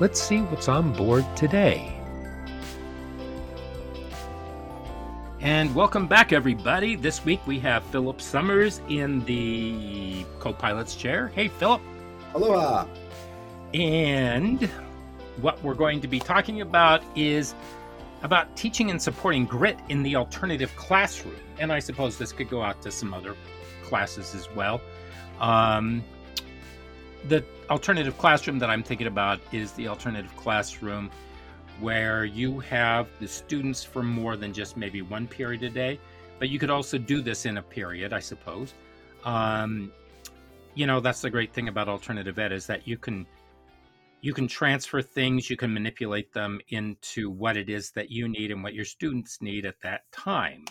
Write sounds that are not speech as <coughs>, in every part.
let's see what's on board today. And welcome back, everybody. This week we have Philip Summers in the co pilot's chair. Hey, Philip. Aloha. And what we're going to be talking about is about teaching and supporting grit in the alternative classroom. And I suppose this could go out to some other classes as well. Um, the alternative classroom that I'm thinking about is the alternative classroom where you have the students for more than just maybe one period a day, but you could also do this in a period, I suppose. Um, you know, that's the great thing about alternative ed is that you can you can transfer things, you can manipulate them into what it is that you need and what your students need at that time.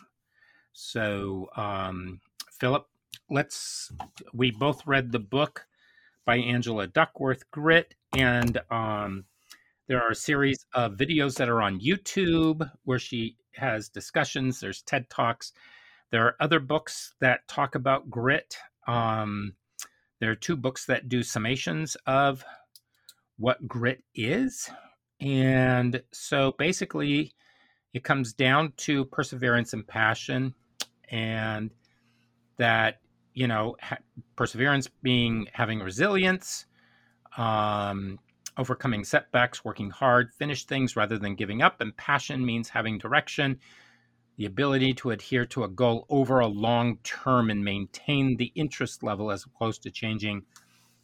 So, um, Philip, let's. We both read the book by Angela Duckworth, Grit, and um, there are a series of videos that are on YouTube where she has discussions. There's TED Talks. There are other books that talk about grit. Um, there are two books that do summations of what grit is. And so basically, it comes down to perseverance and passion, and that, you know, ha- perseverance being having resilience, um, overcoming setbacks, working hard, finish things rather than giving up, and passion means having direction. The ability to adhere to a goal over a long term and maintain the interest level as opposed to changing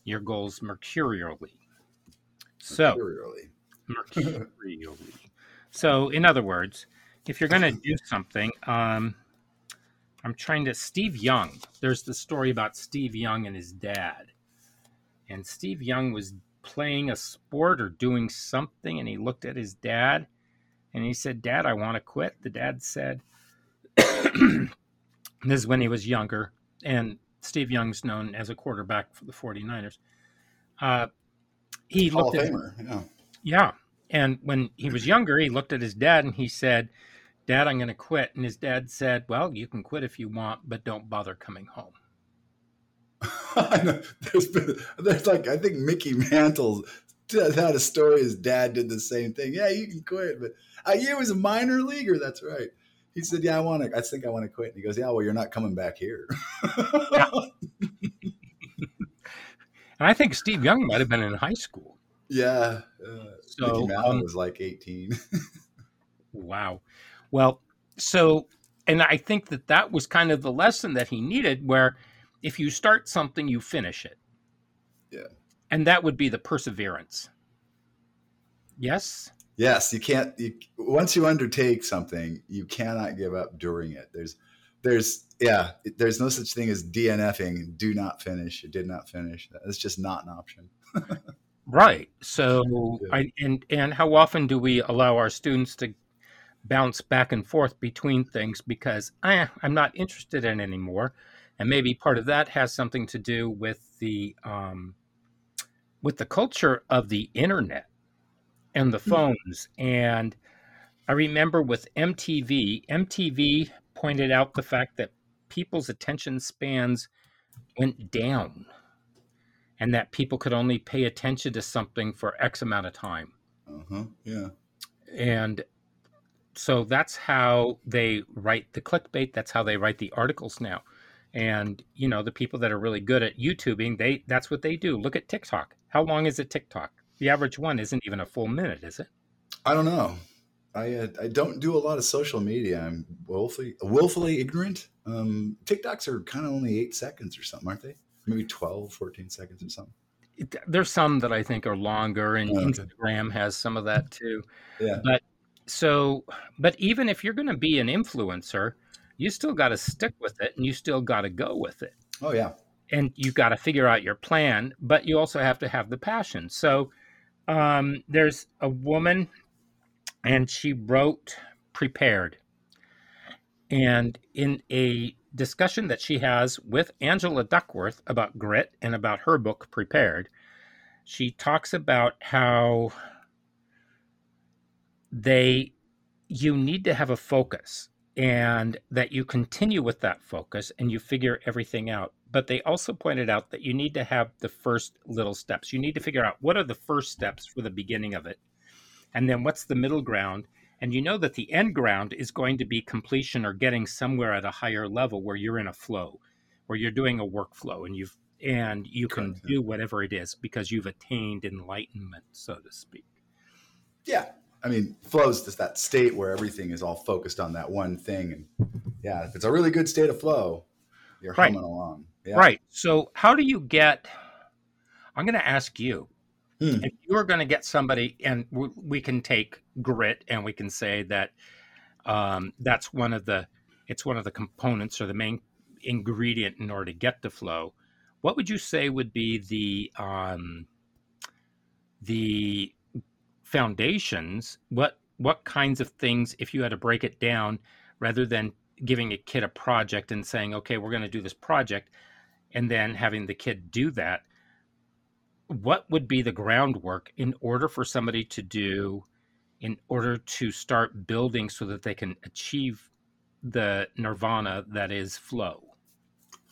your goals mercurially. So, Mercurially. mercurially. so, in other words, if you're going to do something, um, I'm trying to. Steve Young, there's the story about Steve Young and his dad. And Steve Young was playing a sport or doing something, and he looked at his dad and he said, Dad, I want to quit. The dad said, <clears throat> This is when he was younger, and Steve Young's known as a quarterback for the 49ers. Uh, he Hall looked at Famer. Yeah. yeah. And when he was younger, he looked at his dad and he said, Dad, I'm going to quit. And his dad said, Well, you can quit if you want, but don't bother coming home. <laughs> I. There's been, there's like, I think Mickey Mantle had a story. His dad did the same thing. Yeah, you can quit. But uh, he was a minor leaguer. That's right. He said, Yeah, I want to, I think I want to quit. And he goes, Yeah, well, you're not coming back here. Yeah. <laughs> And I think Steve Young might have been in high school. yeah. Uh, So, Mickey Mantle um, was like 18. <laughs> Wow. Well, so, and I think that that was kind of the lesson that he needed, where if you start something, you finish it. Yeah. And that would be the perseverance. Yes. Yes, you can't. You, once you undertake something, you cannot give up during it. There's, there's, yeah, there's no such thing as DNFing. Do not finish. It did not finish. That's just not an option. <laughs> Right. So, Yeah. I and and how often do we allow our students to bounce back and forth between things because eh, I'm not interested in anymore, and maybe part of that has something to do with the um, with the culture of the internet and the phones. And I remember with MTV, MTV pointed out the fact that people's attention spans went down and that people could only pay attention to something for X amount of time. Uh-huh. Yeah. And so that's how they write the clickbait. That's how they write the articles now. And you know, the people that are really good at YouTubing, they that's what they do. Look at TikTok. How long is it TikTok? The average one isn't even a full minute, is it? I don't know. I uh, I don't do a lot of social media. I'm willfully willfully ignorant. Um, TikToks are kind of only eight seconds or something, aren't they? Maybe 12, 14 seconds or something. There's some that I think are longer, and Oh, okay. Instagram has some of that too. Yeah. But so, but even if you're going to be an influencer, you still got to stick with it, and you still got to go with it. Oh yeah. and you've got to figure out your plan, but you also have to have the passion. So um, there's a woman, and she wrote Prepared. And in a discussion that she has with Angela Duckworth about grit and about her book Prepared, she talks about how they you need to have a focus and that you continue with that focus and you figure everything out. But they also pointed out that you need to have the first little steps. You need to figure out what are the first steps for the beginning of it, and then what's the middle ground. And you know that the end ground is going to be completion or getting somewhere at a higher level where you're in a flow, where you're doing a workflow and you've and you can do whatever it is because you've attained enlightenment, so to speak. Yeah. I mean, flow is just that state where everything is all focused on that one thing. And yeah, if it's a really good state of flow, you're Right. humming along. Yeah. Right. So, how do you get? I'm going to ask you Hmm. if you are going to get somebody, and we, we can take grit and we can say that um, that's one of the it's one of the components or the main ingredient in order to get the flow. What would you say would be the um, the foundations? What what kinds of things, if you had to break it down, rather than giving a kid a project and saying, "Okay, we're going to do this project," and then having the kid do that, what would be the groundwork in order for somebody to do, in order to start building so that they can achieve the nirvana that is flow?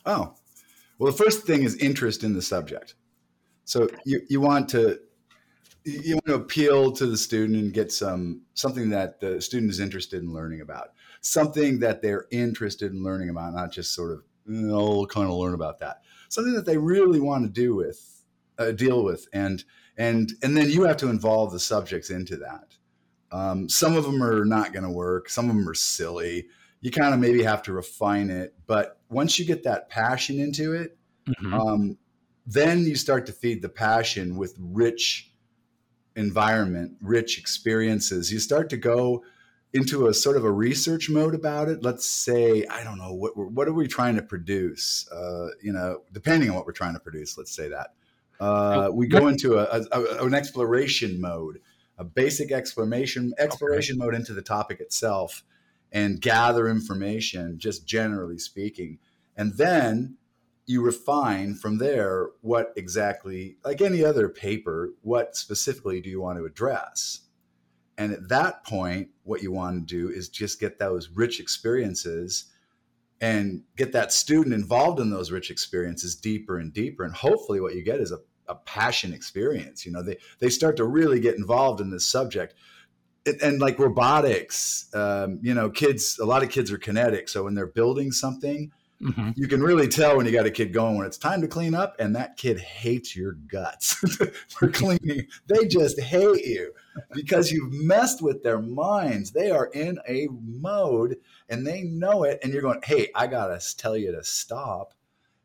Oh, well, the first thing is interest in the subject. So you, you want to you want to appeal to the student and get some something that the student is interested in learning about, something that they're interested in learning about, not just sort of oh, kind of learn about that. Something that they really want to do with, uh, deal with, and and and then you have to involve the subjects into that. Um, some of them are not going to work. Some of them are silly. You kind of maybe have to refine it, but once you get that passion into it, Mhm. um, then you start to feed the passion with rich environment, rich experiences. You start to go into a sort of a research mode about it. Let's say, I don't know, what, what are we trying to produce? Uh, you know, depending on what we're trying to produce, let's say that. Uh, we go into a, a, a- an exploration mode, a basic exploration exploration mode into the topic itself, and gather information, just generally speaking, and then you refine from there what exactly, like any other paper, what specifically do you want to address? And at that point, what you want to do is just get those rich experiences and get that student involved in those rich experiences deeper and deeper. And hopefully, what you get is a, a passion experience. You know, they, they start to really get involved in this subject. And, and like robotics, um, you know, kids, a lot of kids are kinetic. So when they're building something, Mhm. you can really tell when you got a kid going. When it's time to clean up and that kid hates your guts <laughs> for cleaning they just hate you because you've messed with their minds. They are in a mode and they know it and you're going hey i gotta tell you to stop.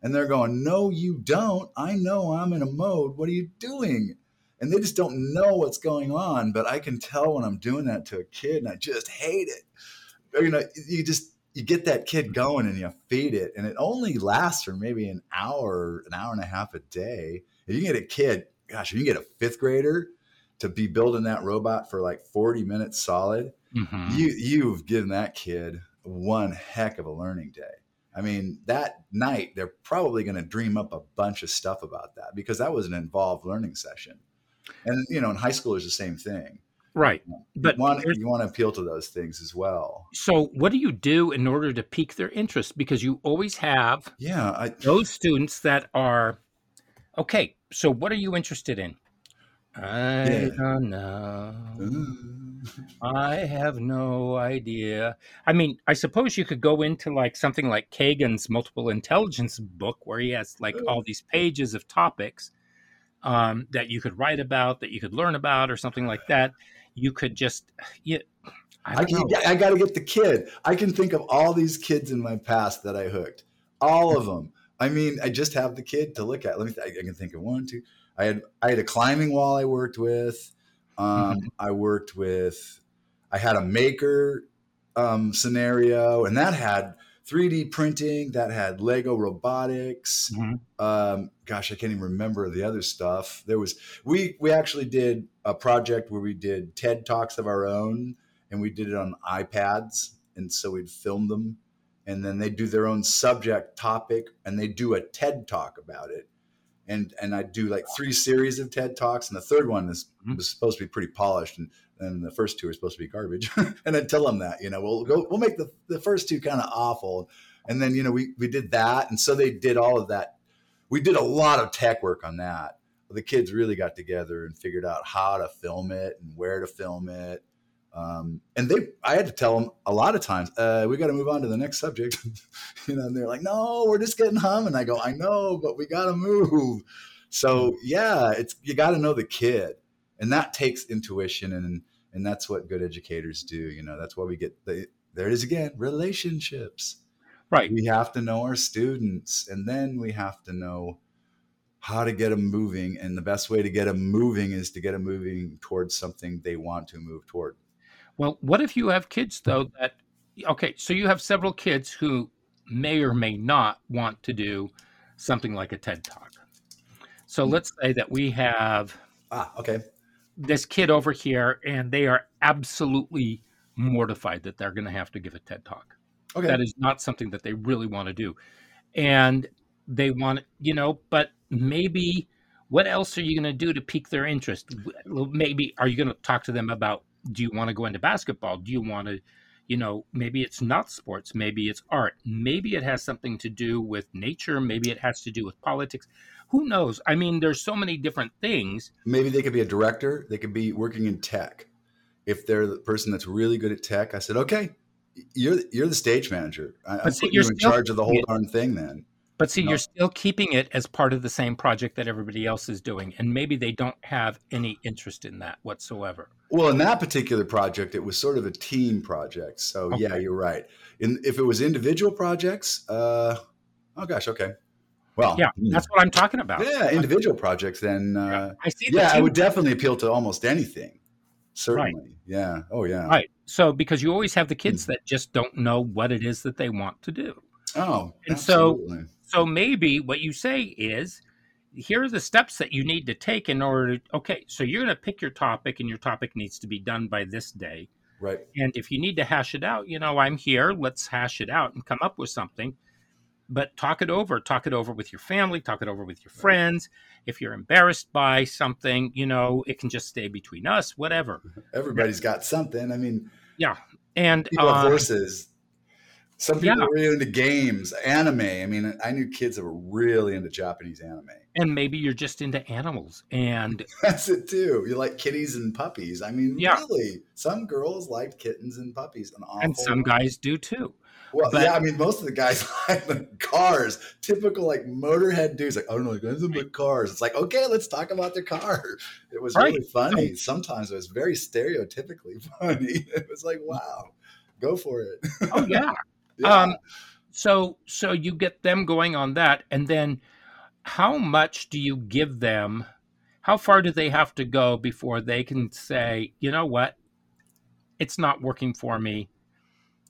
And they're going no you don't. I know i'm in a mode. What are you doing? And they just don't know what's going on but i can tell when i'm doing that to a kid and i just hate it. You know you just you get that kid going and you feed it and it only lasts for maybe an hour an hour and a half a day. If you get a kid gosh if you get a fifth grader to be building that robot for like 40 minutes solid Mhm. you you've given that kid one heck of a learning day. I mean that night they're probably going to dream up a bunch of stuff about that because that was an involved learning session. And you know in high school is the same thing Right. But you want, you want to appeal to those things as well So, what do you do in order to pique their interest? Because you always have yeah I, those students that are okay. So, what are you interested in? I Yeah. don't know. <laughs> I have no idea. I mean, I suppose you could go into like something like Kagan's multiple intelligence book where he has like all these pages of topics um, that you could write about, that you could learn about, or something like that. You could just, yeah, I, I, I got to get the kid. I can think of all these kids in my past that I hooked, all of them. I mean, I just have the kid to look at. Let me. Th- I can think of one, two. I had I had a climbing wall I worked with. Um, mm-hmm. I worked with. I had a maker um, scenario, and that had 3D printing. That had Lego robotics. Mm-hmm. Um, gosh, I can't even remember the other stuff. There was we we actually did a project where we did TED talks of our own, and we did it on iPads, and so we'd film them and then they do their own subject topic and they do a TED talk about it. And and I do like three series of TED talks, and the third one is mm-hmm. was supposed to be pretty polished, and and the first two are supposed to be garbage. <laughs> and I tell them that you know we'll go we'll make the the first two kind of awful, and then you know we we did that, and so they did all of that. We did a lot of tech work on that. The kids really got together and figured out how to film it and where to film it um, and they, I had to tell them a lot of times, uh, we got to move on to the next subject. <laughs> you know, and they're like, no, we're just getting hum. And I go, I know, but we got to move. So yeah, it's, you got to know the kid and that takes intuition and, and that's what good educators do. You know, that's why we get the, there it is again, relationships. Right. We have to know our students and then we have to know how to get them moving. And the best way to get them moving is to get them moving towards something they want to move toward. Well, what if you have kids though that okay, so you have several kids who may or may not want to do something like a TED Talk. So hmm. let's say that we have ah, okay. This kid over here and they are absolutely mortified that they're going to have to give a TED Talk. Okay. That is not something that they really want to do. And they want, you know, but maybe what else are you going to do to pique their interest? Maybe are you going to talk to them about do you want to go into basketball? Do you want to, you know, maybe it's not sports, maybe it's art, maybe it has something to do with nature, maybe it has to do with politics. Who knows? I mean, there's so many different things. Maybe they could be a director, they could be working in tech. If they're the person that's really good at tech, I said, okay, you're you're the stage manager. I, am putting you in charge of the whole darn thing then. But see, no. you're still keeping it as part of the same project that everybody else is doing. And maybe they don't have any interest in that whatsoever. Well, in that particular project, it was sort of a team project. So, okay. yeah, you're right. In, if it was individual projects, uh, oh gosh, okay. Well, yeah, that's what I'm talking about. Yeah, individual projects, then uh, yeah, I see yeah, I would definitely appeal to almost anything. Certainly. Right. Yeah. Oh, yeah. Right. So, because you always have the kids hmm. that just don't know what it is that they want to do. Oh, and absolutely. so so maybe what you say is here are the steps that you need to take in order to okay, so you're going to pick your topic and your topic needs to be done by this day. Right. And if you need to hash it out, you know, I'm here, let's hash it out and come up with something. But talk it over, talk it over with your family, talk it over with your friends. If you're embarrassed by something, you know, it can just stay between us, whatever. <laughs> Everybody's got something. I mean, yeah. And people uh, horses some people yeah. are really into games, anime. I mean, I knew kids that were really into Japanese anime. And maybe you're just into animals, and <laughs> that's it too. You like kitties and puppies. I mean, yeah. really, some girls like kittens and puppies, and, and some guys do too. Well, but, yeah, I mean, most of the guys <laughs> like the cars. Typical like motorhead dudes, like, oh no, guys like cars. It's like, okay, let's talk about their car. <laughs> It was right. really funny. Sometimes it was very stereotypically <laughs> funny. It was like, wow, go for it. oh yeah. Yeah. Um, so so you get them going on that, and then how much do you give them? How far do they have to go before they can say, you know what, it's not working for me?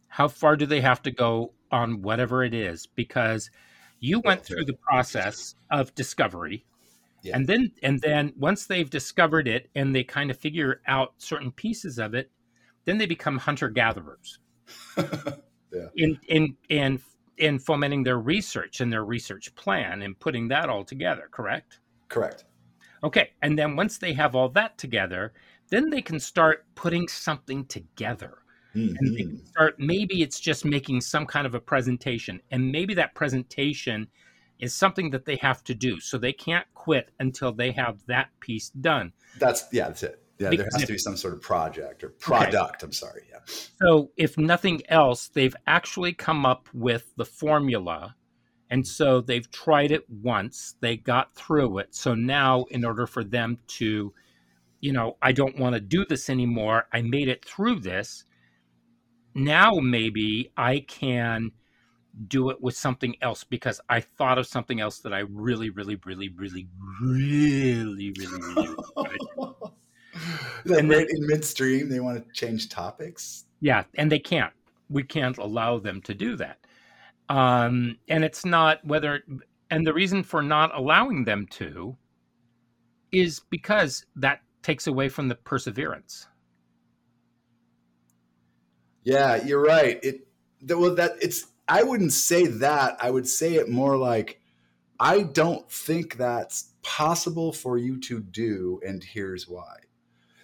How far do they have to go on whatever it is? Because you went through the process of discovery yeah. and then and then once they've discovered it and they kind of figure out certain pieces of it then they become hunter gatherers <laughs> yeah. in in in in fomenting their research and their research plan and putting that all together correct correct okay and then once they have all that together then they can start putting something together mm-hmm. start maybe it's just making some kind of a presentation and maybe that presentation is something that they have to do so they can't quit until they have that piece done that's yeah that's it yeah, there has to be some sort of project or product. Okay. I'm sorry. Yeah. So, if nothing else, they've actually come up with the formula And so they've tried it once, they got through it. So now, in order for them to, you know, I don't want to do this anymore, I made it through this. Now maybe I can do it with something else because I thought of something else that I really, really, really, really, really, really, really. <laughs> and then in midstream, they want to change topics. Yeah, and they can't. We can't allow them to do that. Um, and it's not whether, and the reason for not allowing them to is because that takes away from the perseverance. Yeah, you're right. It well that it's I wouldn't say that. I would say it more like I don't think that's possible for you to do and here's why.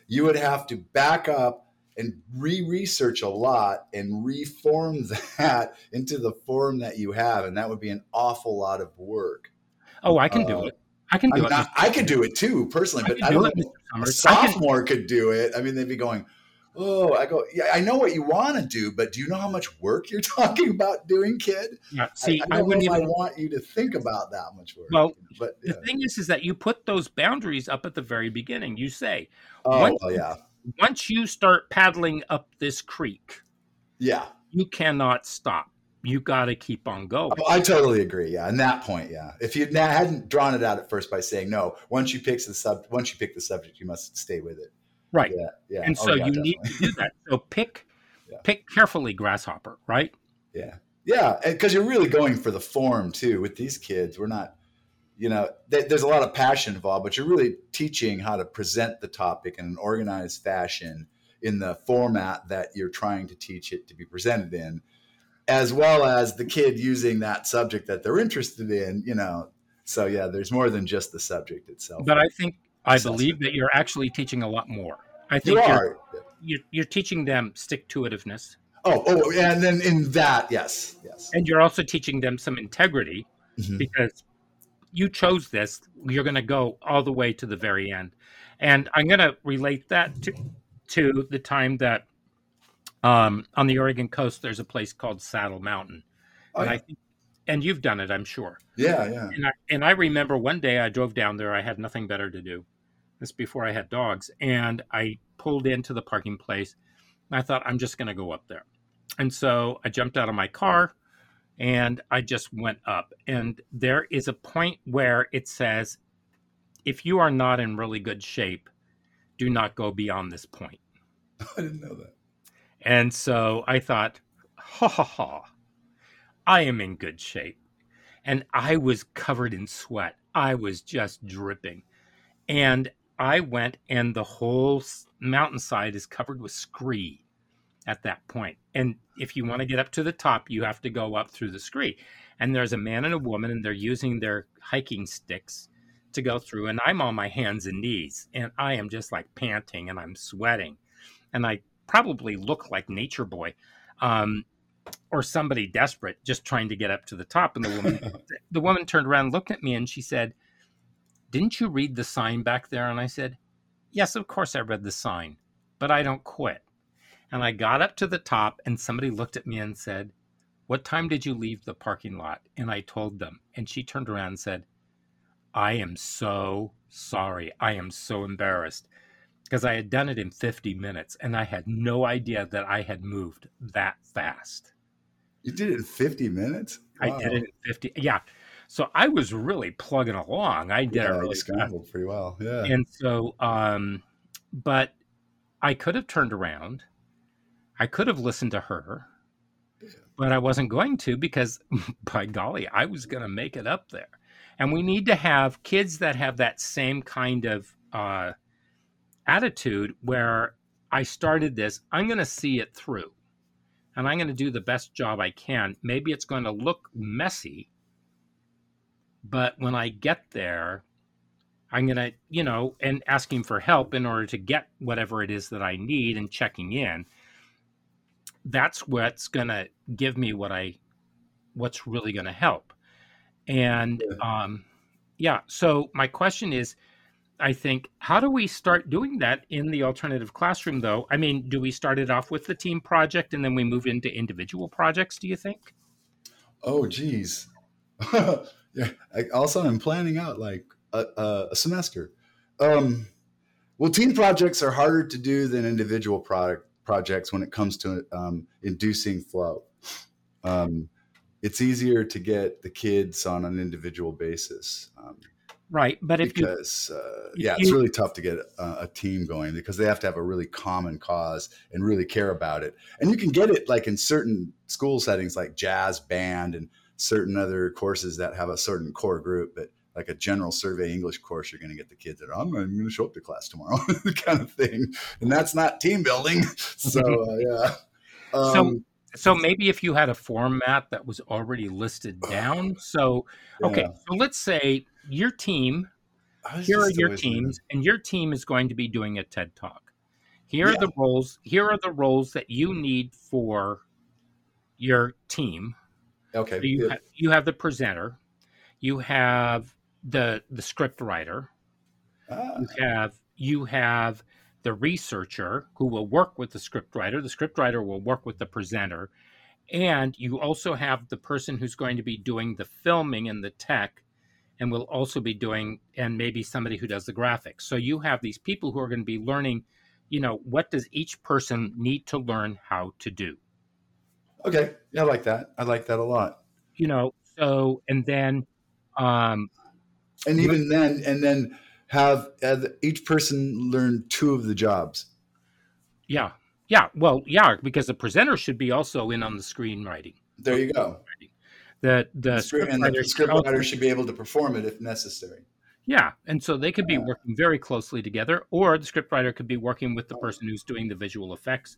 You would have to back up and re-research a lot and reform <laughs> that into the form that you have and that would be an awful lot of work oh i can uh, do it i can do I'm it not, i could do it too personally but i, don't know a sophomore could do it i mean they'd be going oh i go yeah i know what you want to do but do you know how much work you're <laughs> talking about doing kid yeah, see i, I I if even, i want you to think about that much work well but yeah. the thing is is that you put those boundaries up at the very beginning you say oh, oh yeah once you start paddling up this creek, yeah, you cannot stop. You got to keep on going. Oh, I totally agree. Yeah, and that point, yeah. If you hadn't drawn it out at first by saying no, once you pick the sub, once you pick the subject, you must stay with it. Right. Yeah. Yeah. And oh, so yeah, you definitely. need to do that. So pick, <laughs> yeah. pick carefully, grasshopper. Right. Yeah. Yeah, because you're really going for the form too. With these kids, we're not you know, th- there's a lot of passion involved, but you're really teaching how to present the topic in an organized fashion in the format that you're trying to teach it to be presented in, as well as the kid using that subject that they're interested in, you know. So yeah, there's more than just the subject itself. But I think I believe that you're actually teaching a lot more. I think you are. You're, you're, you're teaching them stick to itiveness. Oh, oh, and then in that, yes, yes. And you're also teaching them some integrity mm-hmm. because you chose this, you're going to go all the way to the very end. And I'm going to relate that to to the time that um, on the Oregon coast there's a place called Saddle Mountain, oh, and yeah. I think, and you've done it, I'm sure. Yeah, yeah. And I, and I remember one day I drove down there. I had nothing better to do. This before I had dogs, and I pulled into the parking place. I thought I'm just going to go up there, and so I jumped out of my car and I just went up. And there is a point where it says, if you are not in really good shape, do not go beyond this point. <laughs> I didn't know that. And so I thought, ha ha ha, I am in good shape. And I was covered in sweat. I was just dripping. And I went, and the whole mountainside is covered with scree at that point. And if you want to get up to the top, you have to go up through the scree. And there's a man and a woman, and they're using their hiking sticks to go through. And I'm on my hands and knees, and I am just like panting and I'm sweating. And I probably look like Nature Boy. Um, or somebody desperate just trying to get up to the top and the woman <laughs> the woman turned around looked at me and she said didn't you read the sign back there and i said yes of course i read the sign but i don't quit and I got up to the top, and somebody looked at me and said, What time did you leave the parking lot? And I told them. And she turned around and said, I am so sorry. I am so embarrassed because I had done it in 50 minutes and I had no idea that I had moved that fast. You did it in 50 minutes? Wow. I did it in 50. Yeah. So I was really plugging along. I did yeah, really scrambled pretty well. Yeah. And so, um, but I could have turned around I could have listened to her, but I wasn't going to because, <laughs> by golly, I was going to make it up there. And we need to have kids that have that same kind of uh, attitude where I started this, I'm going to see it through and I'm going to do the best job I can. Maybe it's going to look messy, but when I get there, I'm going to, you know, and asking for help in order to get whatever it is that I need and checking in that's what's going to give me what I what's really going to help. And um, yeah, so my question is I think how do we start doing that in the alternative classroom though? I mean, do we start it off with the team project and then we move into individual projects, do you think? Oh geez. <laughs> yeah. I, also, I'm planning out like a, a, semester. Um, well, team projects are harder to do than individual product projects when it comes to um, inducing flow. Um, it's easier to get the kids on an individual basis. Um, right, but if because you, uh, yeah, it's really tough to get a, a, team going because they have to have a really common cause and really care about it. And you can get it like in certain school settings, like jazz band and certain other courses that have a certain core group, but like a general survey English course, you're going to get the kids that are I'm going to show up to class tomorrow, <laughs> kind of thing, and that's not team building. <laughs> So <laughs> uh, yeah. Um, so so maybe if you had a format that was already listed <sighs> down. So okay, yeah. so let's say your team. Here are your teams, and your team is going to be doing a TED talk. Here yeah. are the roles. Here are the roles that you need for your team. Okay. So you, ha- you have the presenter, you have the the script writer. Ah. You have you have the researcher who will work with the script writer. The script writer will work with the presenter, and you also have the person who's going to be doing the filming and the tech, and will also be doing and maybe somebody who does the graphics. So you have these people who are going to be learning. You know what does each person need to learn how to do? Okay, yeah, I like that. I like that a lot. You know, so and then um, and even then, and then have each person learn two of the jobs. Yeah, yeah. Well, yeah, because the presenter should be also in on the screenwriting. There you go. The the, script, and the script writer should be able to perform it if necessary. Yeah, and so they could be working very closely together, or the scriptwriter could be working with the person who's doing the visual effects,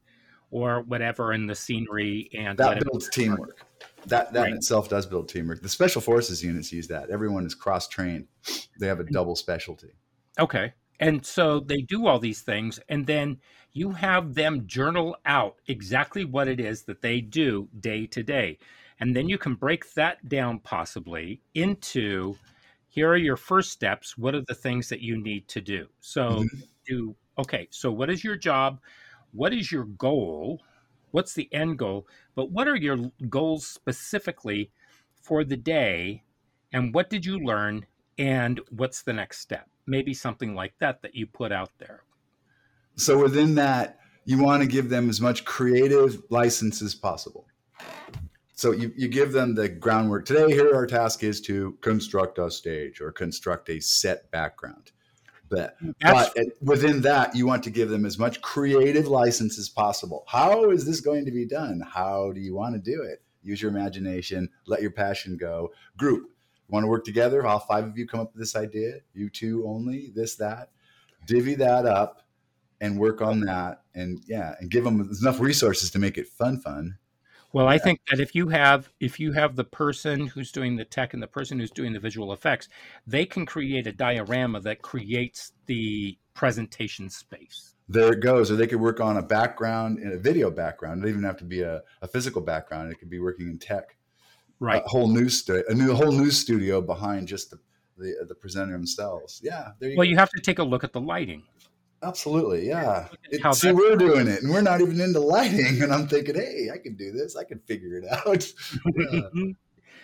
or whatever in the scenery and that builds teamwork. That that right. in itself does build teamwork. The special forces units use that. Everyone is cross trained they have a double specialty. Okay. And so they do all these things and then you have them journal out exactly what it is that they do day to day. And then you can break that down possibly into here are your first steps. What are the things that you need to do? So mm-hmm. do okay so what is your job what is your goal? What's the end goal? But what are your goals specifically for the day? And what did you learn? And what's the next step? Maybe something like that that you put out there. So within that, you want to give them as much creative license as possible. So you, you give them the groundwork. Today, here our task is to construct a stage or construct a set background. But, but within that, you want to give them as much creative license as possible. How is this going to be done? How do you want to do it? Use your imagination, let your passion go. Group, want to work together? All five of you come up with this idea. You two only, this, that. Divvy that up and work on that. And yeah, and give them enough resources to make it fun, fun well, I think that if you have if you have the person who's doing the tech and the person who's doing the visual effects, they can create a diorama that creates the presentation space. There it goes. Or they could work on a background in a video background. It doesn't even have to be a, a physical background. It could be working in tech. Right. A whole news stu- a new whole news studio behind just the the, the presenter themselves. Yeah. You well, go. you have to take a look at the lighting. Absolutely, yeah. It, see, we're doing it, and we're not even into lighting. <laughs> And I'm thinking, hey, I can do this. I can figure it out. yeah.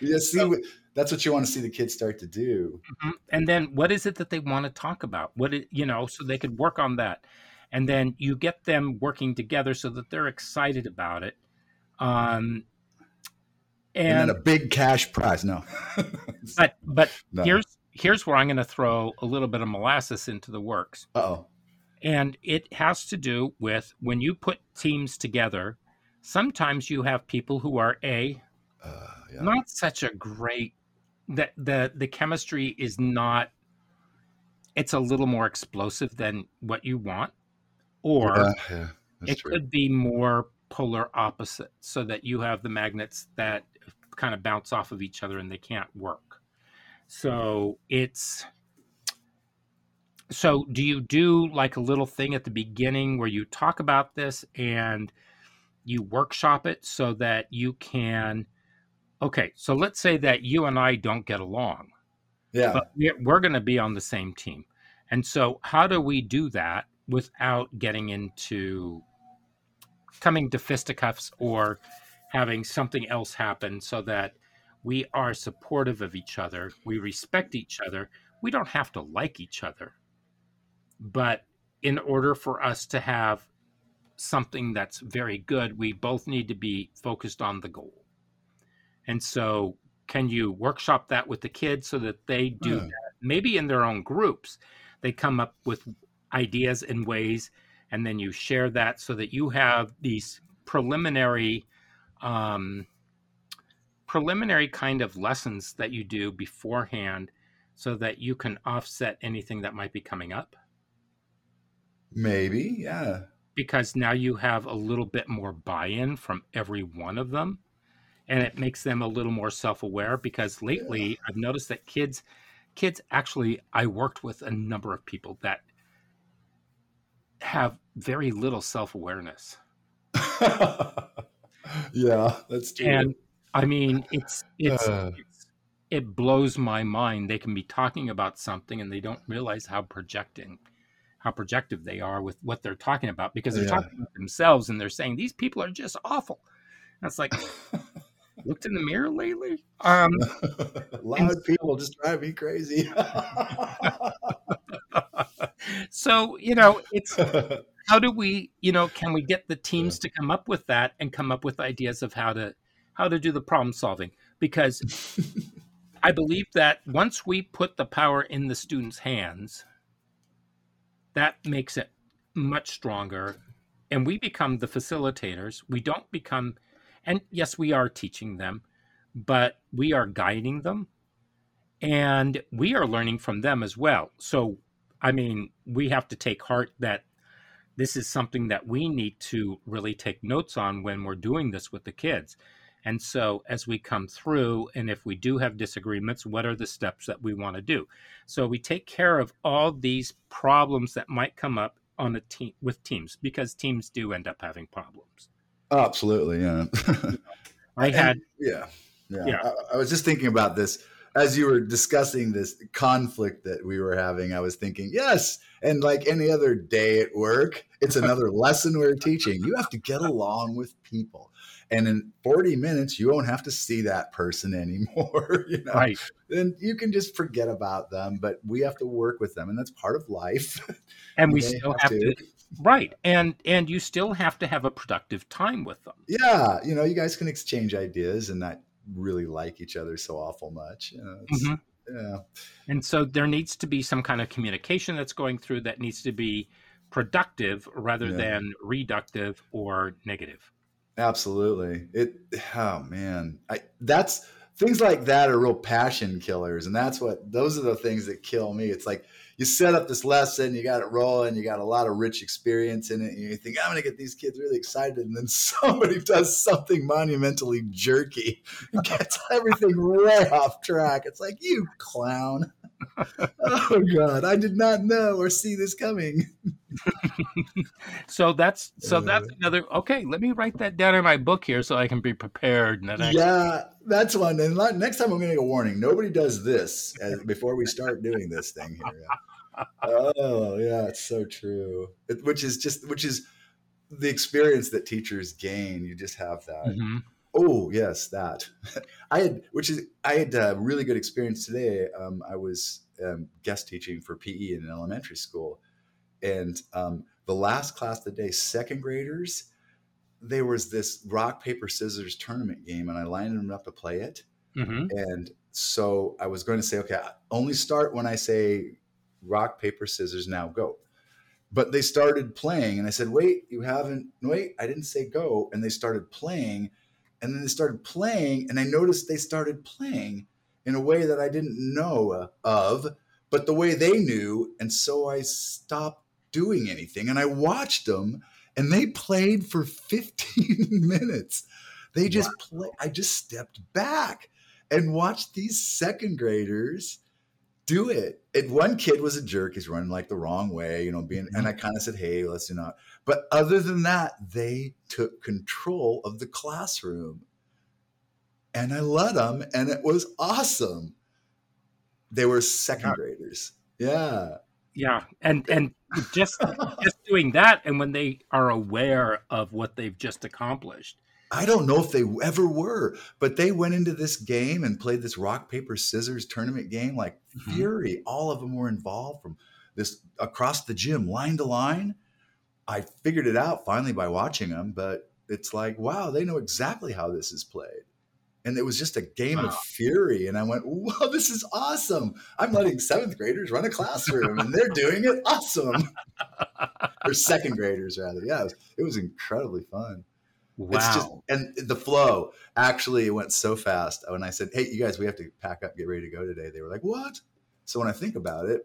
<laughs> yeah, see, that's what you want to see the kids start to do. Mm-hmm. And then, what is it that they want to talk about? What it, you know, so they could work on that, and then you get them working together so that they're excited about it. Um, and, and then a big cash prize. No, <laughs> but but no. here's here's where I'm going to throw a little bit of molasses into the works. Oh and it has to do with when you put teams together, sometimes you have people who are a uh, yeah. not such a great that the the chemistry is not it's a little more explosive than what you want or yeah, yeah, it true. could be more polar opposite so that you have the magnets that kind of bounce off of each other and they can't work so it's so do you do like a little thing at the beginning where you talk about this and you workshop it so that you can okay so let's say that you and i don't get along yeah but we're, we're going to be on the same team and so how do we do that without getting into coming to fisticuffs or having something else happen so that we are supportive of each other, we respect each other. We don't have to like each other. But in order for us to have something that's very good, we both need to be focused on the goal. And so, can you workshop that with the kids so that they do Yeah. that? Maybe in their own groups, they come up with ideas and ways, and then you share that so that you have these preliminary, um, preliminary kind of lessons that you do beforehand, so that you can offset anything that might be coming up Maybe, yeah. because now you have a little bit more buy-in from every one of them and it makes them a little more self-aware because lately I've noticed that kids kids actually I worked with a number of people that have very little self-awareness. <laughs> yeah, that's true. And I mean it's it's, Uh. it's it blows my mind they can be talking about something and they don't realize how projecting how projective they are with what they're talking about because they're Yeah. talking about themselves and they're saying these people are just awful. And it's like looked in the mirror lately. Um, <laughs> Loud people just drive me crazy. <laughs> so you know, it's <laughs> how do we, you know, can we get the teams to come up with that and come up with ideas of how to how to do the problem solving? Because I believe that once we put the power in the students' hands, that makes it much stronger, and we become the facilitators. We don't become, and yes, we are teaching them, but we are guiding them, and we are learning from them as well. So, I mean, we have to take heart that this is something that we need to really take notes on when we're doing this with the kids. And so, as we come through, and if we do have disagreements, what are the steps that we want to do? So, we take care of all these problems that might come up on a team with teams because teams do end up having problems. Absolutely, yeah. <laughs> I And- had, yeah, yeah. Yeah. I, I was just thinking about this as you were discussing this conflict that we were having. I was thinking, yes, and like any other day at work, it's another <laughs> lesson we're teaching. You have to get along with people, and in forty minutes, you won't have to see that person <laughs> anymore. <laughs> You know, right. then you can just forget about them. But we have to work with them, and that's part of life. <laughs> And we still have to, right. And, and you still have to have a productive time with them. yeah, you know, you guys can exchange ideas and not really like each other so awful much. You know, Mhm. Yeah. And so there needs to be some kind of communication that's going through that needs to be productive rather Yeah. than reductive or negative. Absolutely. It <sighs> oh man. I that's things like that are real passion killers. And that's what those are the things that kill me. It's like you set up this lesson, you got it rolling, you got a lot of rich experience in it, and you think, I'm gonna get these kids really excited, and then <laughs> somebody does something monumentally jerky and gets <laughs> everything way off track. It's like, you clown. Oh god, I did not know or see this coming. So that's so Uh. that's another okay, let me write that down in my book here so I can be prepared. And then I, Yeah, that's one. And next time I'm going to get a warning. Nobody does this as, before we start doing this thing here. Yeah. Oh, yeah, it's so true. It, which is just, which is the experience that teachers gain. You just have that. Mhm. Oh, yes, that. <laughs> I had, which is, I had a really good experience today. Um, I was um, guest teaching for PE in an elementary school. And um, the last class of the day, second graders, there was this rock, paper, scissors tournament game, and I lined them up to play it. Mhm. And so I was going to say, okay, only start when I say rock, paper, scissors, now go. But they started playing, and I said, wait, you haven't, wait, I didn't say go. And they started playing, and then they started playing, and I noticed they started playing in a way that I didn't know of, but the way they knew. And so I stopped doing anything and I watched them, and they played for <laughs> 15 minutes. They just play. I just stepped back and watched these second graders do it. And one kid was a jerk. He's running like the wrong way, you know, being, and mm-hmm. I kind of said, Hey, let's do not. But other than that, they took control of the classroom and I let them, and it was awesome. They were second Yeah. graders. Yeah. Yeah. And and just just doing that and when they are aware of what they've just accomplished I don't know if they ever were, but they went into this game and played this rock paper scissors tournament game like mm-hmm. fury. All of them were involved from this across the gym, line to line. I figured it out finally by watching them, but it's like, wow, they know exactly how this is played. And it was just a game wow. of fury. And I went, wow, this is awesome. I'm letting <laughs> seventh graders run a classroom and they're doing it awesome. <laughs> or second graders, rather. Yeah, it was, it was incredibly fun. Wow. It's just, and the flow actually went so fast. When I said, hey, you guys, we have to pack up, get ready to go today, they were like, what? So when I think about it,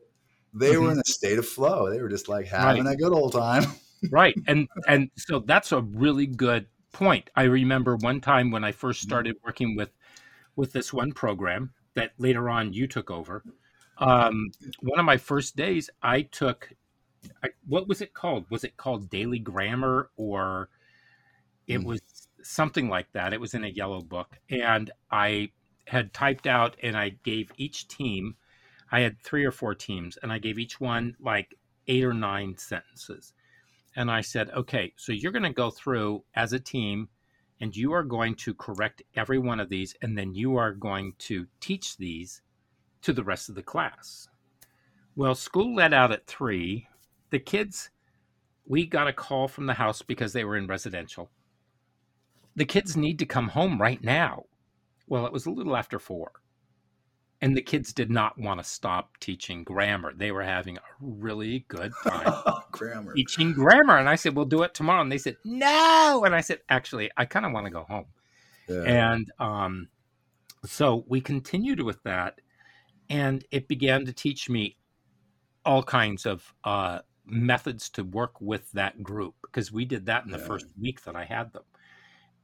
they mm-hmm. were in a state of flow. They were just like having right. a good old time. Right. And and so that's a really good point. I remember one time when I first mm-hmm. started working with with this one program that later on you took over. Um, one of my first days, I took I, what was it called? Was it called Daily Grammar or it mm. was something like that? It was in a yellow book, and I had typed out and I gave each team. I had three or four teams, and I gave each one like eight or nine sentences and I said, okay, so you're going to go through as a team and you are going to correct every one of these, and then you are going to teach these to the rest of the class. Well, school let out at three. The kids, we got a call from the house because they were in residential. The kids need to come home right now. Well, it was a little after four and the kids did not want to stop teaching grammar. They were having a really good time <laughs> grammar. teaching grammar. And I said, We'll do it tomorrow. And they said, No. And I said, Actually, I kind of want to go home. Yeah. And um, so we continued with that. And it began to teach me all kinds of uh, methods to work with that group because we did that in the yeah. first week that I had them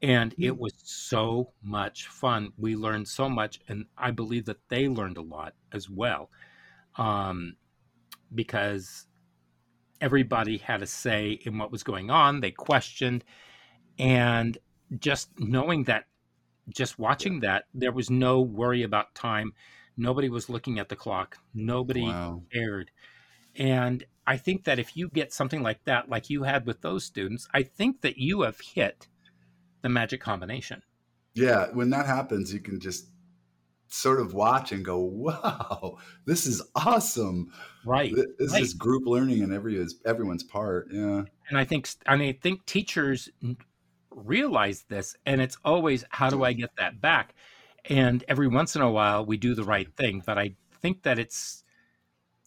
and it mm. was so much fun. We learned so much, and I believe that they learned a lot as well, um, because everybody had a say in what was going on. They questioned, and just knowing that, just watching that, there was no worry about time. Nobody was looking at the clock. Nobody wow. cared. And I think that if you get something like that, like you had with those students, I think that you have hit the magic combination. Yeah, when that happens, you can just sort of watch and go, "Wow, this is awesome!" Right. This right. is group learning and every everyone's part. Yeah. And I think and I think teachers realize this, and it's always, "How do I get that back?" And every once in a while, we do the right thing, but I think that it's,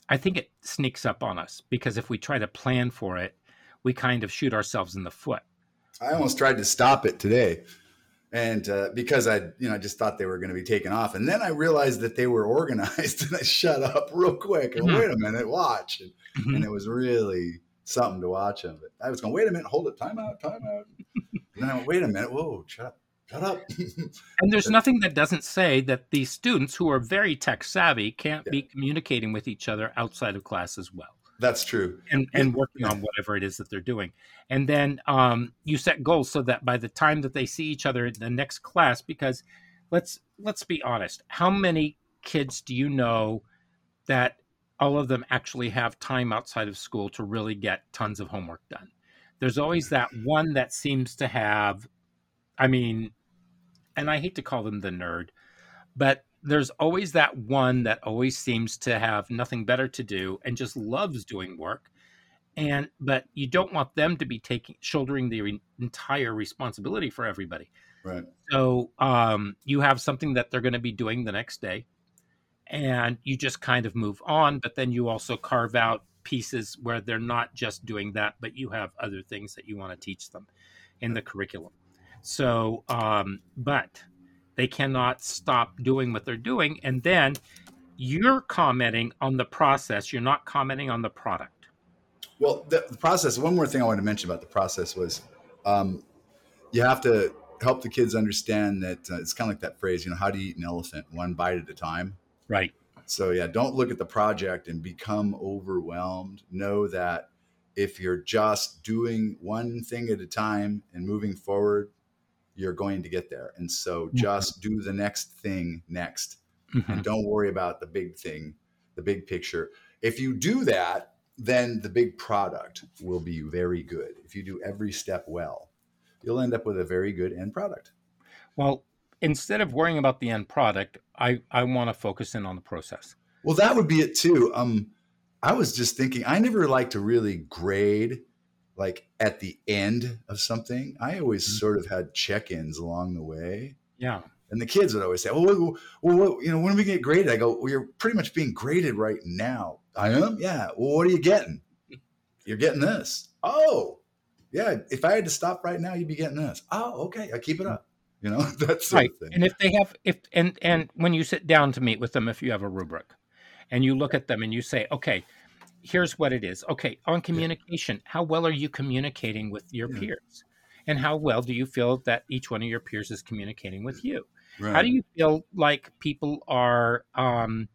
I think it sneaks up on us because if we try to plan for it, we kind of shoot ourselves in the foot I almost tried to stop it today, and uh, because I, you know, I just thought they were going to be taken off, and then I realized that they were <laughs> organized, and I shut up real quick and mm-hmm. wait a minute, watch, and, mm-hmm. and, it was really something to watch them. But I was going, wait a minute, hold it, time out, time out. and then I went, wait a minute, whoa, shut up. Shut up. <laughs> and there's nothing that doesn't say that these students who are very tech savvy can't yeah. be communicating with each other outside of class as well. That's true. And and working on whatever it is that they're doing. And then um, you set goals so that by the time that they see each other in the next class, because let's let's be honest, how many kids do you know that all of them actually have time outside of school to really get tons of homework done? There's always that one that seems to have, I mean, and I hate to call them the nerd, but there's always that one that always seems to have nothing better to do and just loves doing work and but you don't want them to be taking shouldering the re- entire responsibility for everybody. Right. So um, you have something that they're going to be doing the next day and you just kind of move on but then you also carve out pieces where they're not just doing that but you have other things that you want to teach them in the curriculum. So um, but they cannot stop doing what they're doing. And then you're commenting on the process, you're not commenting on the product. Well, the, the process, one more thing I wanted to mention about the process was um, you have to help the kids understand that uh, it's kind of like that phrase, you know, how do you eat an elephant? One bite at a time. Right. So, yeah, don't look at the project and become overwhelmed. Know that if you're just doing one thing at a time and moving forward, you're going to get there. And so mm-hmm. just do the next thing next mm-hmm. and don't worry about the big thing, the big picture. If you do that, then the big product will be very good. If you do every step well, you'll end up with a very good end product. Well, instead of worrying about the end product, I, I want to focus in on the process. Well, that would be it too. Um, I was just thinking, I never like to really grade like at the end of something. I always mm-hmm. sort of had check ins along the way. Yeah. And the kids would always say, "Well, well, well, you know, when we get graded?" I go, "Well, you're pretty much being graded right now." I am. Yeah. Well, what are you getting? <laughs> You're getting this. Oh, yeah. If I had to stop right now, you'd be getting this. Oh, okay. I keep it up. You know, <laughs> that's right. And if they have, if and and when you sit down to meet with them, if you have a rubric, and you look at them and you say, "Okay, here's what it is. Okay, on communication, how well are you communicating with your yeah. peers?" and how well do you feel that each one of your peers is communicating with you right. how do you feel like people are um,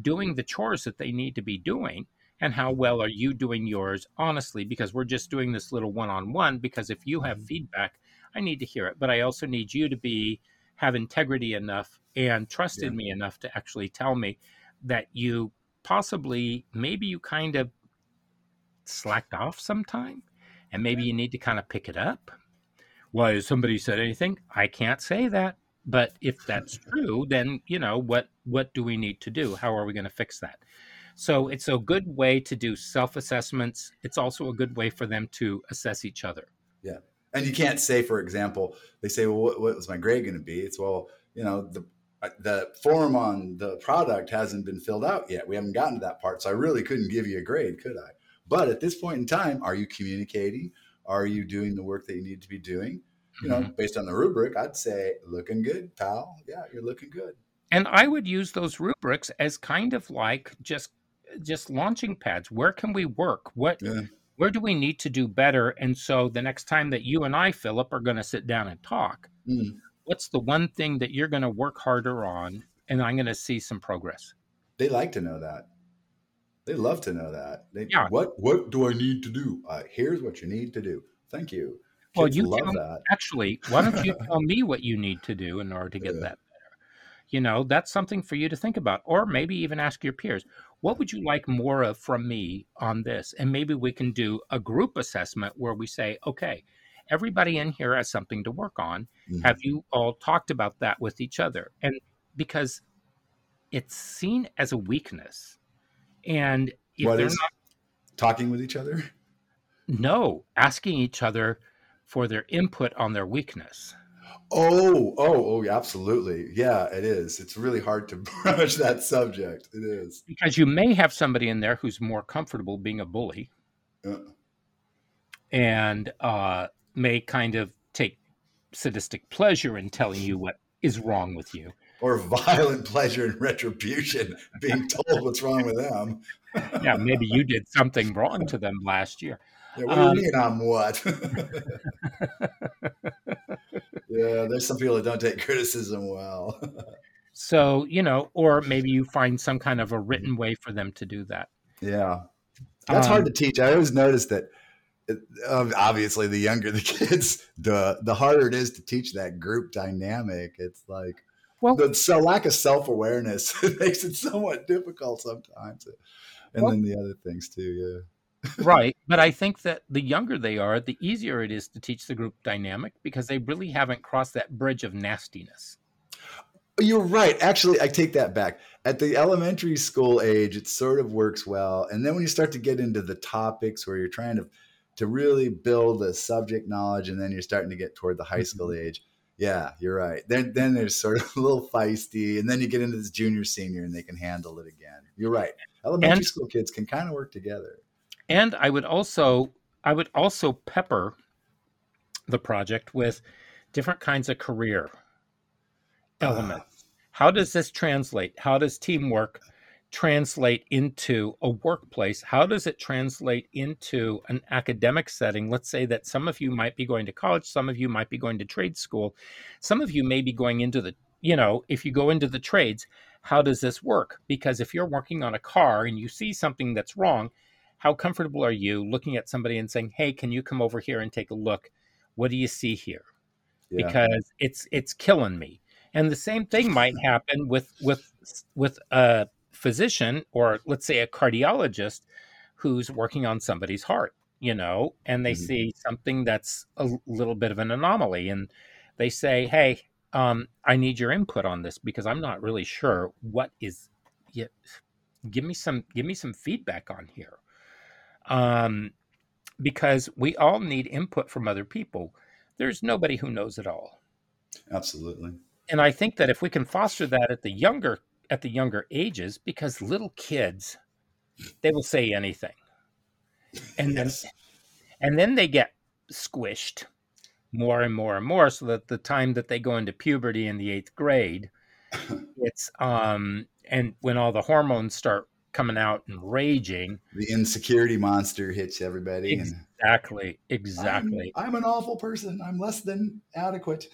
doing the chores that they need to be doing and how well are you doing yours honestly because we're just doing this little one-on-one because if you have mm-hmm. feedback i need to hear it but i also need you to be have integrity enough and trusted yeah. me enough to actually tell me that you possibly maybe you kind of slacked off sometime and maybe mm-hmm. you need to kind of pick it up why has somebody said anything? I can't say that. But if that's <laughs> true, then you know what what do we need to do? How are we going to fix that? So it's a good way to do self assessments. It's also a good way for them to assess each other. Yeah, and you can't say, for example, they say, "Well, what, what was my grade going to be?" It's well, you know, the the form on the product hasn't been filled out yet. We haven't gotten to that part, so I really couldn't give you a grade, could I? But at this point in time, are you communicating? Are you doing the work that you need to be doing? You know, mm-hmm. based on the rubric, I'd say looking good, pal. Yeah, you're looking good. And I would use those rubrics as kind of like just just launching pads. Where can we work? What yeah. where do we need to do better? And so the next time that you and I, Philip, are going to sit down and talk, mm. What's the one thing that you're going to work harder on and I'm going to see some progress? They like to know that. They love to know that. They, yeah. What What do I need to do? Uh, here's what you need to do. Thank you. Kids well, you love tell, that. Actually, why don't you <laughs> tell me what you need to do in order to get yeah. that better? You know, that's something for you to think about, or maybe even ask your peers. What would you like more of from me on this? And maybe we can do a group assessment where we say, okay, everybody in here has something to work on. Mm-hmm. Have you all talked about that with each other? And because it's seen as a weakness and if what they're not talking with each other, no, asking each other for their input on their weakness. Oh, oh, oh, absolutely. Yeah, it is. It's really hard to <laughs> broach that subject. It is. Because you may have somebody in there who's more comfortable being a bully uh. and uh, may kind of take sadistic pleasure in telling you what is wrong with you or violent pleasure and retribution being <laughs> told what's wrong with them. yeah, maybe you did something wrong to them last year. Yeah, what do um, you mean I'm what? <laughs> yeah, there's some people that don't take criticism well. so, you know, or maybe you find some kind of a written way for them to do that. Yeah. That's um, hard to teach. I always notice that obviously the younger the <laughs> kids, the the harder it is to teach that group dynamic. It's like well, the so lack of self awareness <laughs> makes it somewhat difficult sometimes, and well, then the other things too. Yeah, <laughs> right. But I think that the younger they are, the easier it is to teach the group dynamic because they really haven't crossed that bridge of nastiness. You're right. Actually, I take that back. At the elementary school age, it sort of works well, and then when you start to get into the topics where you're trying to to really build a subject knowledge, and then you're starting to get toward the high school mm-hmm. age yeah, you're right. Then then they're sort of <laughs> a little feisty, and then you get into this junior senior, and they can handle it again. You're right. Elementary and, school kids can kind of work together. And I would also I would also pepper the project with different kinds of career ah. elements. Uh, How does this translate? How does teamwork translate into a workplace? How does it translate into an academic setting? Let's say that some of you might be going to college, some of you might be going to trade school, some of you may be going into the, you know, if you go into the trades, how does this work? Because if you're working on a car and you see something that's wrong, how comfortable are you looking at somebody and saying, "Hey, can you come over here and take a look? What do you see here?" Yeah. Because it's it's killing me. And the same thing might happen with with with a physician or let's say a cardiologist who's working on somebody's heart you know, and they Mhm. see something that's a little bit of an anomaly, and they say, "Hey, um, I need your input on this because I'm not really sure what is. Yeah, give me some give me some feedback on here." Um, because we all need input from other people. There's nobody who knows it all. Absolutely. And I think that if we can foster that at the younger at the younger ages, because little kids, they will say anything. And then Yes. and then they get squished more and more and more so that the time that they go into puberty in the eighth grade, <coughs> it's um and when all the hormones start coming out and raging, the insecurity monster hits everybody. Exactly, exactly. I'm, I'm an awful person. I'm less than adequate.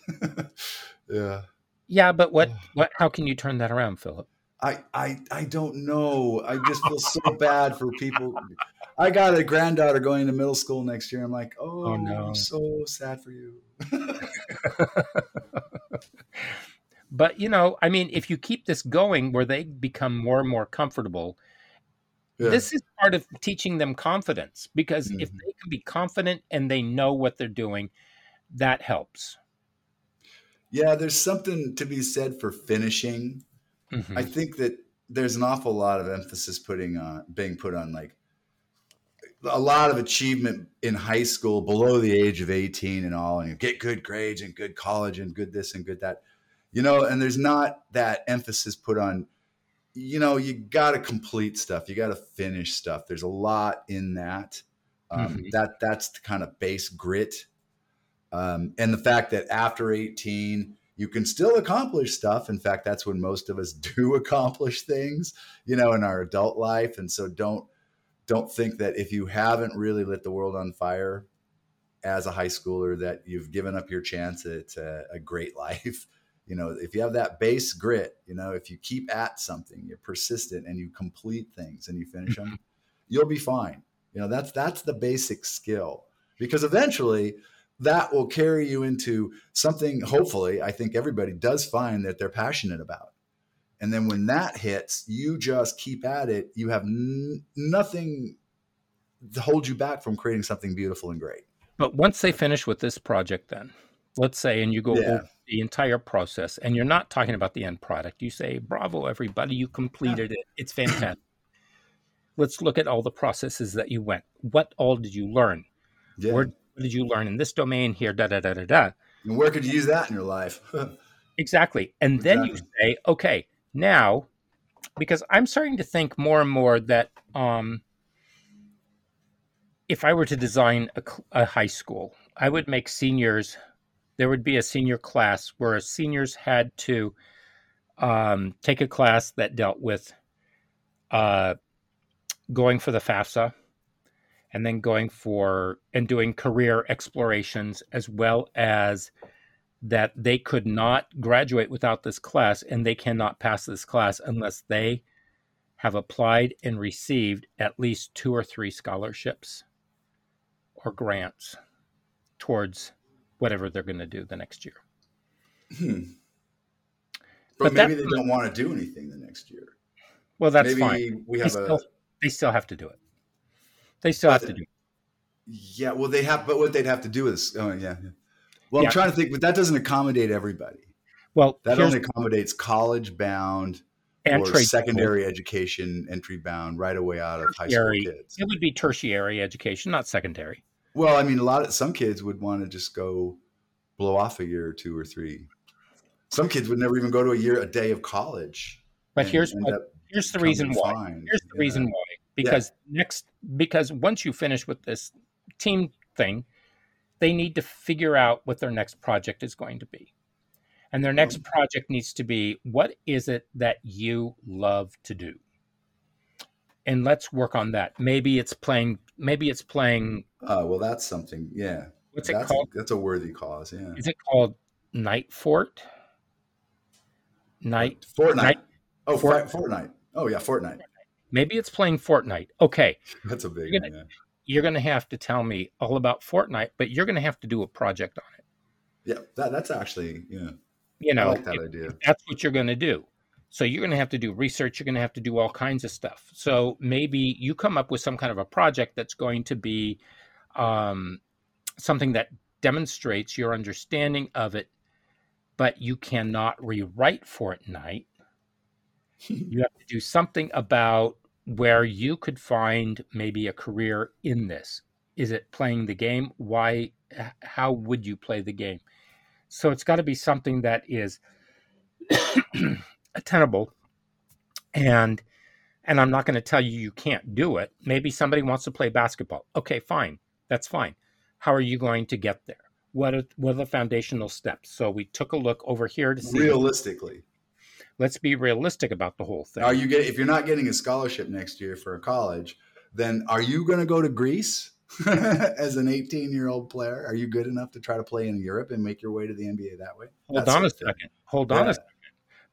<laughs> yeah. Yeah, but what what how can you turn that around, Philip? I, I I don't know. I just feel so bad for people. I got a granddaughter going to middle school next year. I'm like, oh, Oh, no. I'm so sad for you. <laughs> But you know, I mean, if you keep this going where they become more and more comfortable, Yeah. this is part of teaching them confidence because if Mhm. they can be confident and they know what they're doing, that helps. Yeah, there's something to be said for finishing. Mhm. I think that there's an awful lot of emphasis putting on being put on like a lot of achievement in high school below the age of 18 and all and you get good grades and good college and good this and good that you know and there's not that emphasis put on you know you got to complete stuff you got to finish stuff there's a lot in that um, Mhm. that that's the kind of base grit um, and the fact that after 18 you can still accomplish stuff. In fact that's when most of us <laughs> do accomplish things you know in our adult life. And so don't don't think that if you haven't really lit the world on fire as a high schooler that you've given up your chance at uh, a great <laughs> life. You know if you have that base grit you know if you keep at something you're persistent and you complete things and you finish them you'll be fine. You know that's that's the basic skill. Because eventually that will carry you into something hopefully i think everybody does find that they're passionate about and then when that hits you just keep at it you have n- nothing to hold you back from creating something beautiful and great But once they finish with this project, then let's say, and you go Yeah. over the entire process, and you're not talking about the end product. You say, "Bravo, everybody! You completed it. It's fantastic." let's look at all the processes that you went. What all did you learn? yeah Where what did you learn in this domain here? Da da da da da. and where could you use that in your life <laughs> Exactly. And then you say, okay, now, because I'm starting to think more and more that um, if I were to design a, a high school, I would make seniors, there would be a senior class where seniors had to um, take a class that dealt with uh, going for the FAFSA and then going for and doing career explorations as well as that they could not graduate without this class and they cannot pass this class unless they have applied and received at least two or three scholarships or grants towards whatever they're going to do the next year. Hmm. But But maybe that- they don't want to do anything the next year. Well, that's maybe fine. we They have a still, they still have to do it. They still have But- to do yeah. Well, they have, but what they'd have to do is, oh yeah. yeah. Well, Yeah. I'm trying to think, but that doesn't accommodate everybody. Well, That only accommodates college bound and or secondary education entry bound right away out of high school kids. It would be tertiary education, not secondary. Well, I mean, a lot of some kids would want to just go blow off a year or two or three. Some kids would never even go to a year, a day of college. But here's what, here's the reason why. fine. Here's the Yeah. reason why. Because next, because once you finish with this team thing, they need to figure out what their next project is going to be. And their next project needs to be what is it that you love to do? And let's work on that. Maybe it's playing, maybe it's playing, Uh, well, that's something. Yeah, what's it that's called? A, that's a worthy cause. Yeah, Is it called Night Fort? Night, Fortnite. Night- oh, Fort- Fort- Fortnite. Oh yeah, Fortnite. Maybe it's playing Fortnite. Okay. <laughs> That's a big You're one. You're going to have to tell me all about Fortnite, but you're going to have to do a project on it. Yeah, that, that's actually yeah. You I know, like that if- idea. that's what you're going to do. So you're going to have to do research. You're going to have to do all kinds of stuff. So maybe you come up with some kind of a project that's going to be um, something that demonstrates your understanding of it, but you cannot rewrite Fortnite. <laughs> you have to do something about where you could find maybe a career in this. Is it playing the game? Why? How would you play the game? So it's got to be something that is <clears throat> attainable and and I'm not going to tell you you can't do it. Maybe somebody wants to play basketball. Okay, fine. That's fine. How are you going to get there? What are, what are the foundational steps? So we took a look over here to see realistically. Let's be realistic about the whole thing. Are you get if you're not getting a scholarship next year for a college, then are you going to go to Greece <laughs> as an 18 year old player? Are you good enough to try to play in Europe and make your way to the NBA that way? Hold That's on a second. Hold on a second.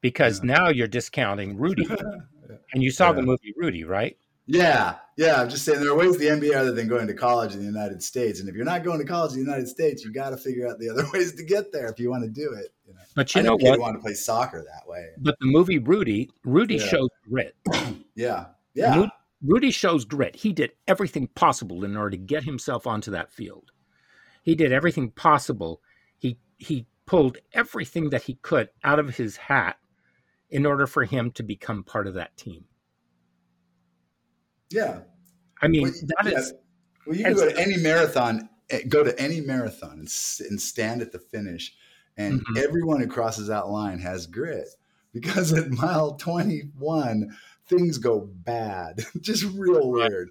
Because yeah. now you're discounting Rudy. <laughs> and you saw yeah. the movie Rudy, right? Yeah, yeah. I'm just saying there are ways the NBA other than going to college in the United States. And if you're not going to college in the United States, you got to figure out the other <laughs> ways to get there if you want to do it. You know? But you I know what? You want to play soccer that way. But the movie Rudy, Rudy yeah. shows grit. <clears throat> yeah, yeah. Rudy shows grit. He did everything possible in order to get himself onto that field. He did everything possible. He he pulled everything that he could out of his hat in order for him to become part of that team. Yeah. I mean, well, that yeah. is. Well, you can go to any marathon, eh, go to any marathon and, and stand at the finish, and mm-hmm. everyone who crosses that line has grit because at mile 21, things go bad, <laughs> just real weird.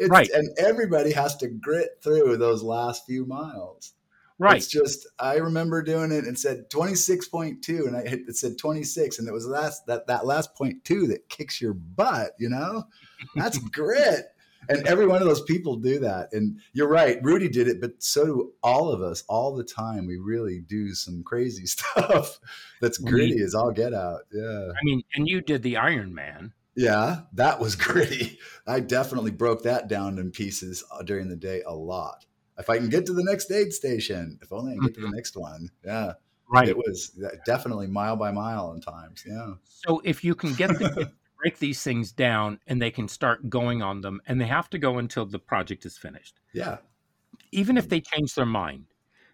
It's, right. And everybody has to grit through those last few miles. Right. It's just I remember doing it and said 26.2 and I hit it said 26 and it was last that that last point two that kicks your butt, you know? That's grit. And every one of those people do that. And you're right, Rudy did it, but so do all of us all the time. We really do some crazy <laughs> stuff that's gritty as all get out. Yeah. I mean, and you did the Iron Man. Yeah, that was <laughs> gritty. I definitely broke that down in pieces uh, during the day a lot if I can get to the next aid station, if only I can get to the mm-hmm. next one. Yeah. Right. It was definitely mile by mile in times. Yeah. So if you can get them to break these things down and they can start going on them and they have to go until the project is finished. Yeah. Even if they change their mind.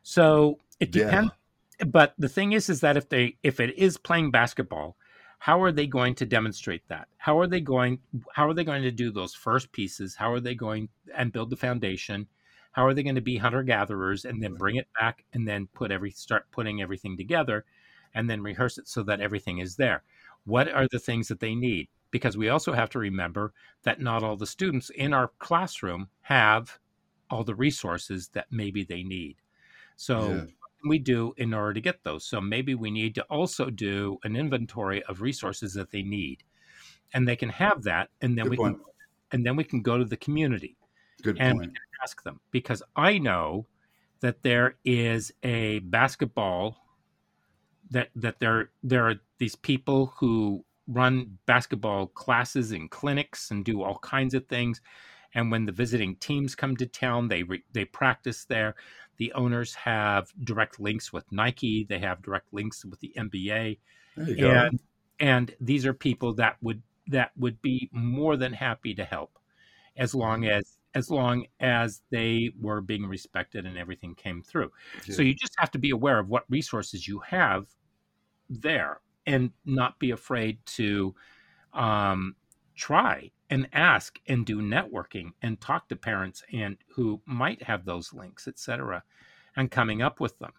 So it depends. Yeah. But the thing is, is that if they, if it is playing basketball, how are they going to demonstrate that? How are they going, how are they going to do those first pieces? How are they going and build the foundation? how are they going to be hunter gatherers and then bring it back and then put every start putting everything together and then rehearse it so that everything is there what are the things that they need? Because we also have to remember that not all the students in our classroom have all the resources that maybe they need. So yeah. we do in order to get those? So maybe we need to also do an inventory of resources that they need and they can have that and then Good we point. can and then we can go to the community Good and point. ask them. Because I know that there is a basketball that that there there are these people who run basketball classes and clinics and do all kinds of things and when the visiting teams come to town they re, they practice there the owners have direct links with Nike they have direct links with the NBA and go. and these are people that would that would be more than happy to help as long as as long as they were being respected and everything came through. Yeah. So you just have to be aware of what resources you have there and not be afraid to um, try and ask and do networking and talk to parents and who might have those links, etc., and coming up with them.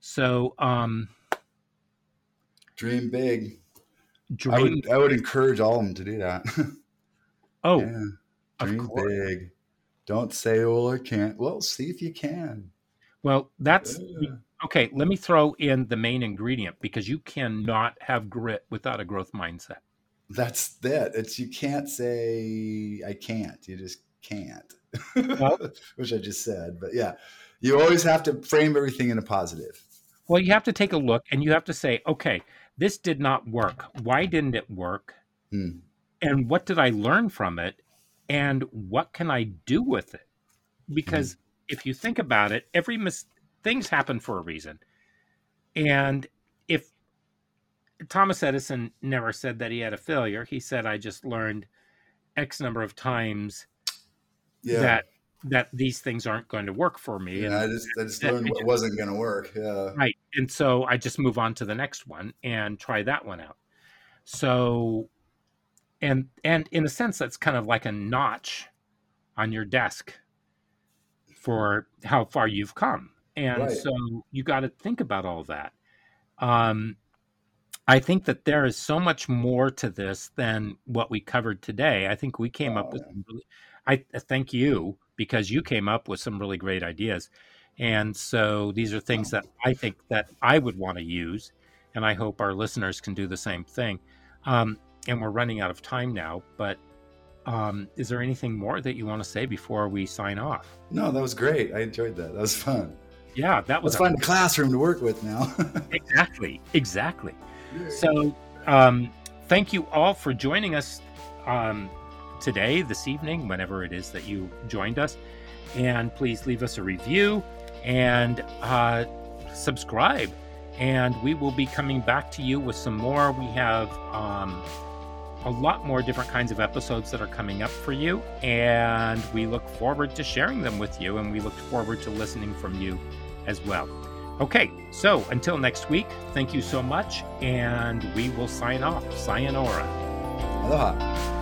So um, dream big. Dream I would, I would encourage all of them to do that. <laughs> oh, yeah. dream big. Don't say, "Oh, I can't." Well, see if you can. Well, that's okay. Let me throw in the main ingredient because you cannot have grit without a growth mindset. That's that. It's you can't say I can't. You just can't. <laughs> Which I just said, but yeah, you always have to frame everything in a positive. Well, you have to take a look and you have to say, okay, this did not work. Why didn't it work? Hmm. And what did I learn from it? and what can I do with it? Because mm-hmm. if you think about it, every mis- things happen for a reason. And if Thomas Edison never said that he had a failure, he said, I just learned X number of times yeah. that that these things aren't going to work for me. Yeah, and, I just I just learned what wasn't going to work. Yeah. Right. And so I just move on to the next one and try that one out. So and and in a sense that's kind of like a notch on your desk for how far you've come. And Right. so you got to think about all that. Um I think that there is so much more to this than what we covered today. I think we came up Oh, with yeah. some really, I I thank you because you came up with some really great ideas. And so these are things that I think that I would want to use and I hope our listeners can do the same thing. Um, and we're running out of time now, but um, is there anything more that you want to say before we sign off? No, that was great. I enjoyed that. That was fun. Yeah, that was Let's find a classroom to work with now. <laughs> exactly, exactly. So, um, thank you all for joining us um, today, this evening, whenever it is that you joined us. And please leave us a review and uh, subscribe. And we will be coming back to you with some more. We have um, a lot more different kinds of episodes that are coming up for you. And we look forward to sharing them with you. And we look forward to listening from you as well. Okay, so until next week, thank you so much, and we will sign off. Sayonara. Aloha.